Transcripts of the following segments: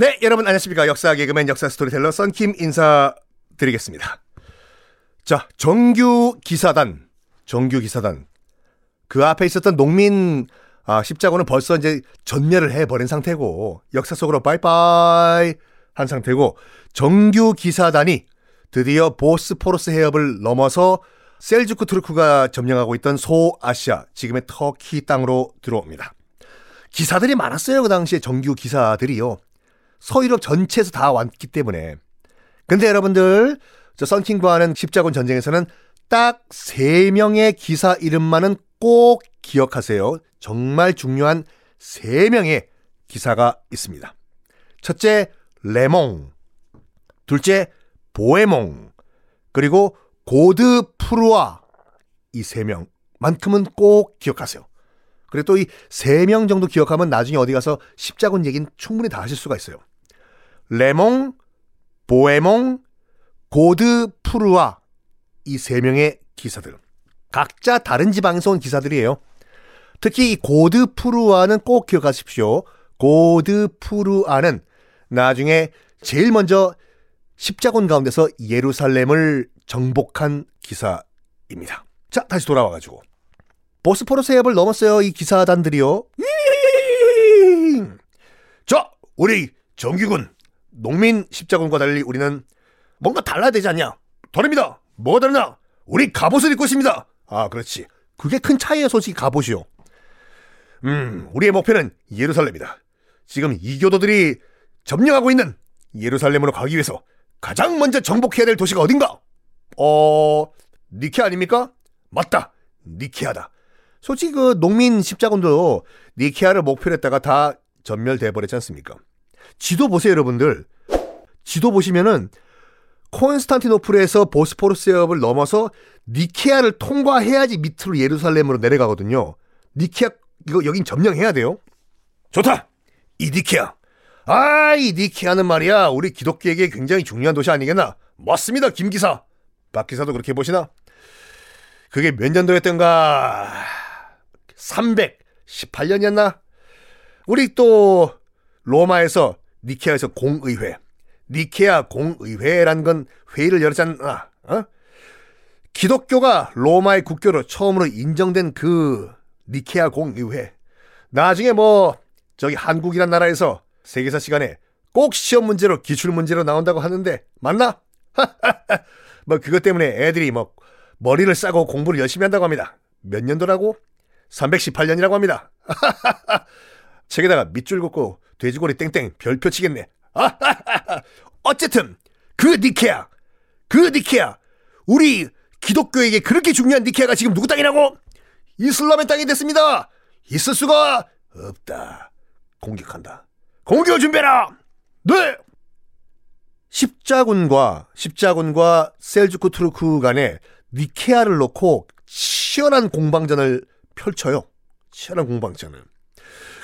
네, 여러분 안녕하십니까. 역사 개그맨 역사 스토리텔러 썬킴 인사드리겠습니다. 자, 정규 기사단, 정규 기사단. 그 앞에 있었던 농민 아, 십자군은 벌써 이제 전멸을 해버린 상태고 역사 속으로 빠이빠이 한 상태고 정규 기사단이 드디어 보스포러스 해협을 넘어서 셀주크 투르크가 점령하고 있던 소아시아, 지금의 터키 땅으로 들어옵니다. 기사들이 많았어요. 그 당시에 정규 기사들이요. 서유럽 전체에서 다 왔기 때문에. 근데 여러분들, 저 썬킹과는 십자군 전쟁에서는 딱 3명의 기사 이름만은 꼭 기억하세요. 정말 중요한 3명의 기사가 있습니다. 첫째, 레몽. 둘째, 보에몽. 그리고 고드 프루아. 이 세 명만큼은 꼭 기억하세요. 그리고 또 이 세 명 정도 기억하면 나중에 어디 가서 십자군 얘기는 충분히 다 하실 수가 있어요. 레몽, 보에몽, 고드 프루아. 이 세 명의 기사들. 각자 다른 지방에서 온 기사들이에요. 특히 이 고드 프루아는 꼭 기억하십시오. 고드 프루아는 나중에 제일 먼저 십자군 가운데서 예루살렘을 정복한 기사입니다. 자, 다시 돌아와가지고. 보스포러스 해협을 넘었어요, 이 기사단들이요. 자, 우리 정규군, 농민 십자군과 달리 우리는 뭔가 달라야 되지 않냐? 다릅니다. 뭐가 다르냐? 우리 갑옷을 입고 있습니다. 아, 그렇지. 그게 큰 차이예요, 솔직히 갑옷이요. 음, 우리의 목표는 예루살렘이다. 지금 이교도들이 점령하고 있는 예루살렘으로 가기 위해서 가장 먼저 정복해야 될 도시가 어딘가? 어, 니케 아닙니까? 맞다. 니케아다. 솔직히 그 농민 십자군도 니케아를 목표로 했다가 다 전멸돼 버렸지 않습니까? 지도 보세요, 여러분들. 지도 보시면은 콘스탄티노플에서 보스포르스 해협을 넘어서 니케아를 통과해야지 밑으로 예루살렘으로 내려가거든요. 니케아 이거 여긴 점령해야 돼요. 좋다. 이 니케아. 아, 이 니케아는 말이야. 우리 기독교에게 굉장히 중요한 도시 아니겠나? 맞습니다, 김 기사. 박 기사도 그렇게 보시나? 그게 몇 년도였던가? 318년이었나? 우리 또 로마에서 니케아에서 공의회, 니케아 공의회라는 건 회의를 열었잖아. 어? 기독교가 로마의 국교로 처음으로 인정된 그 니케아 공의회. 나중에 뭐 저기 한국이란 나라에서 세계사 시간에 꼭 시험 문제로 기출 문제로 나온다고 하는데 맞나? 뭐 그것 때문에 애들이 뭐 머리를 싸고 공부를 열심히 한다고 합니다. 몇 년도라고? 318년이라고 합니다. 책에다가 밑줄 긋고 돼지고리 땡땡 별표 치겠네. 어쨌든 그 니케아, 그 니케아, 우리 기독교에게 그렇게 중요한 니케아가 지금 누구 땅이라고? 이슬람의 땅이 됐습니다. 있을 수가 없다. 공격한다. 공격 준비해라. 네. 십자군과 십자군과 셀주크 투르크 간에 니케아를 놓고 치열한 공방전을 펼쳐요. 치열한 공방전을.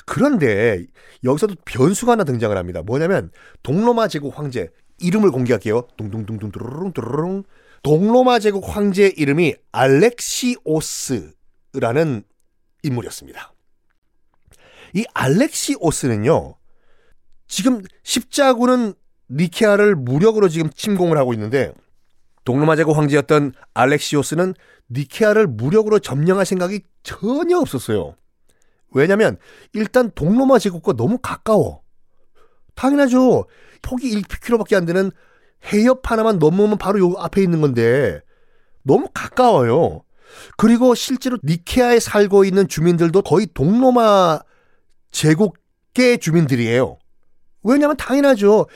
그런데 여기서도 변수가 하나 등장을 합니다. 뭐냐면 동로마 제국 황제 이름을 공개할게요. 둥둥둥둥 뚜루룽 뚜루룽 동로마 제국 황제 이름이 알렉시오스라는 인물이었습니다. 이 알렉시오스는요. 지금 십자군은 니케아를 무력으로 지금 침공을 하고 있는데 동로마 제국 황제였던 알렉시오스는 니케아를 무력으로 점령할 생각이 전혀 없었어요. 왜냐면 일단 동로마 제국과 너무 가까워. 당연하죠. 폭이 1km밖에 안 되는 해협 하나만 넘으면 바로 요 앞에 있는 건데 너무 가까워요. 그리고 실제로 니케아에 살고 있는 주민들도 거의 동로마 제국계 주민들이에요. 왜냐하면 당연하죠.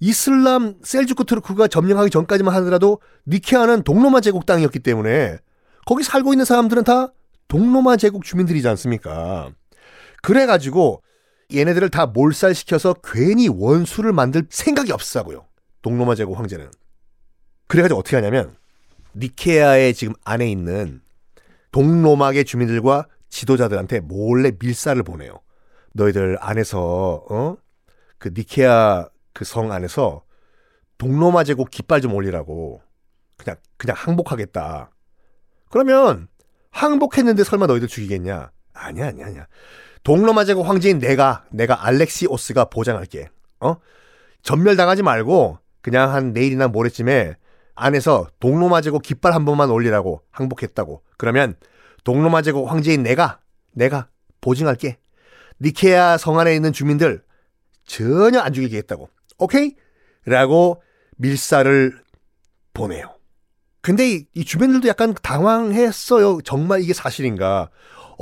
이슬람 셀주크 트루크가 점령하기 전까지만 하더라도 니케아는 동로마 제국 땅이었기 때문에 거기 살고 있는 사람들은 다 동로마 제국 주민들이지 않습니까? 그래가지고 얘네들을 다 몰살시켜서 괜히 원수를 만들 생각이 없었고요. 동로마 제국 황제는. 그래가지고 어떻게 하냐면 니케아의 지금 안에 있는 동로마계 주민들과 지도자들한테 몰래 밀사를 보내요. 너희들 안에서 어? 그 니케아 그 성 안에서 동로마 제국 깃발 좀 올리라고 그냥 그냥 항복하겠다. 그러면 항복했는데 설마 너희들 죽이겠냐? 아니야 아니야 아니야. 동로마 제국 황제인 내가 내가 알렉시오스가 보장할게. 어? 전멸당하지 말고 그냥 한 내일이나 모레쯤에 안에서 동로마 제국 깃발 한 번만 올리라고 항복했다고. 그러면 동로마 제국 황제인 내가 내가 보증할게. 니케아 성 안에 있는 주민들 전혀 안 죽이게 했다고. 오케이? 라고 밀사를 보내요. 근데 이, 이 주민들도 약간 당황했어요. 정말 이게 사실인가.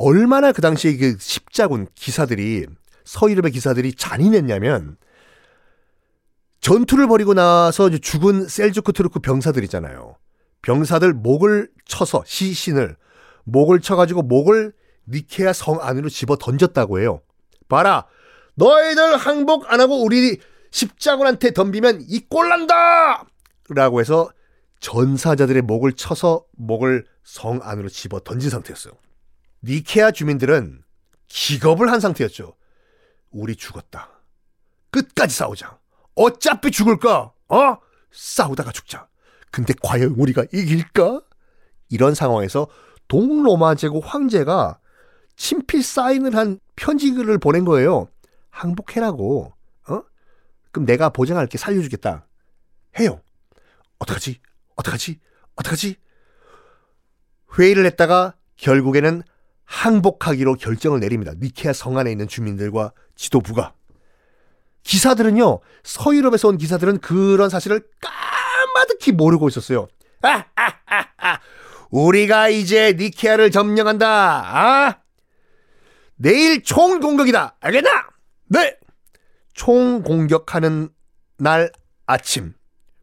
얼마나 그 당시에 그 십자군 기사들이 서유럽의 기사들이 잔인했냐면 전투를 벌이고 나서 죽은 셀주크 트루크 병사들 있잖아요. 병사들 목을 쳐서 시신을 목을 쳐가지고 목을 니케아 성 안으로 집어 던졌다고 해요. 봐라, 너희들 항복 안 하고 우리 십자군한테 덤비면 이 꼴난다! 라고 해서 전사자들의 목을 쳐서 목을 성 안으로 집어 던진 상태였어요. 니케아 주민들은 기겁을 한 상태였죠. 우리 죽었다. 끝까지 싸우자. 어차피 죽을까? 어? 싸우다가 죽자. 근데 과연 우리가 이길까? 이런 상황에서 동로마 제국 황제가 친필 사인을 한 편지글을 보낸 거예요. 항복해라고. 어? 그럼 내가 보장할게 살려주겠다. 해요. 어떡하지? 어떡하지? 어떡하지? 회의를 했다가 결국에는 항복하기로 결정을 내립니다. 니케아 성 안에 있는 주민들과 지도부가. 기사들은요, 서유럽에서 온 기사들은 그런 사실을 까마득히 모르고 있었어요. 아, 아, 아, 아. 우리가 이제 니케아를 점령한다. 아? 내일 총 공격이다. 알겠나? 네. 총 공격하는 날 아침.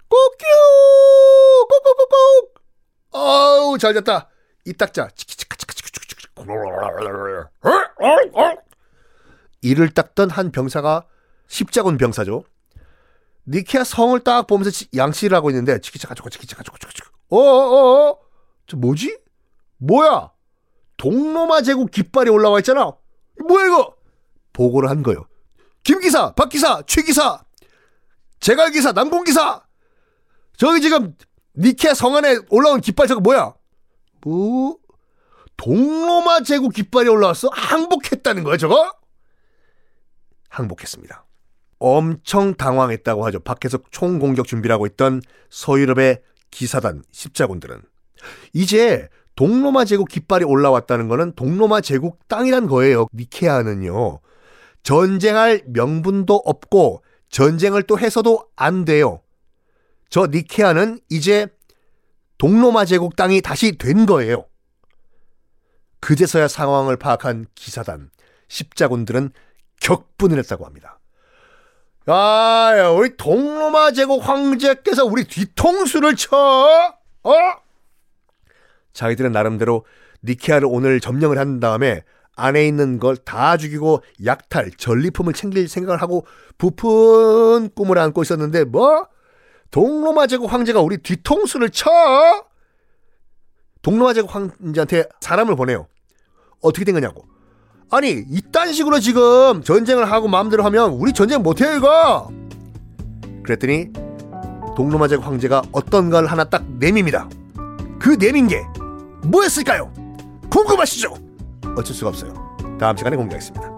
꼬끼 꾹꾹꾹꾹. 어우, 잘 잤다. 이 닦자. 이를 닦던 한 병사가 십자군 병사죠. 니케아 성을 딱 보면서 양치를 하고 있는데 치키차가초고 치키차가초고 치키차가 어어어 저 뭐지? 뭐야? 동로마 제국 깃발이 올라와 있잖아. 뭐야 이거? 보고를 한 거예요. 김 기사, 박 기사, 최 기사, 제갈 기사, 남공 기사. 저기 지금 니케아 성 안에 올라온 깃발 저거 뭐야? 뭐? 동로마 제국 깃발이 올라왔어? 항복했다는 거야 저거? 항복했습니다. 엄청 당황했다고 하죠. 밖에서 총공격 준비를 하고 있던 서유럽의 기사단 십자군들은 이제 동로마 제국 깃발이 올라왔다는 거는 동로마 제국 땅이란 거예요. 니케아는요. 전쟁할 명분도 없고 전쟁을 또 해서도 안 돼요. 저 니케아는 이제 동로마 제국 땅이 다시 된 거예요. 그제서야 상황을 파악한 기사단 십자군들은 격분을 했다고 합니다. 아, 우리 동로마 제국 황제께서 우리 뒤통수를 쳐, 어? 자기들은 나름대로 니케아를 오늘 점령을 한 다음에 안에 있는 걸 다 죽이고 약탈, 전리품을 챙길 생각을 하고 부푼 꿈을 안고 있었는데 뭐? 동로마 제국 황제가 우리 뒤통수를 쳐? 동로마 제국 황제한테 사람을 보내요. 어떻게 된 거냐고. 아니 이딴 식으로 지금 전쟁을 하고 마음대로 하면 우리 전쟁 못해요 이거 그랬더니 동로마 제국 황제가 어떤 걸 하나 딱 내밉니다 그 내민 게 뭐였을까요? 궁금하시죠? 어쩔 수가 없어요 다음 시간에 공개하겠습니다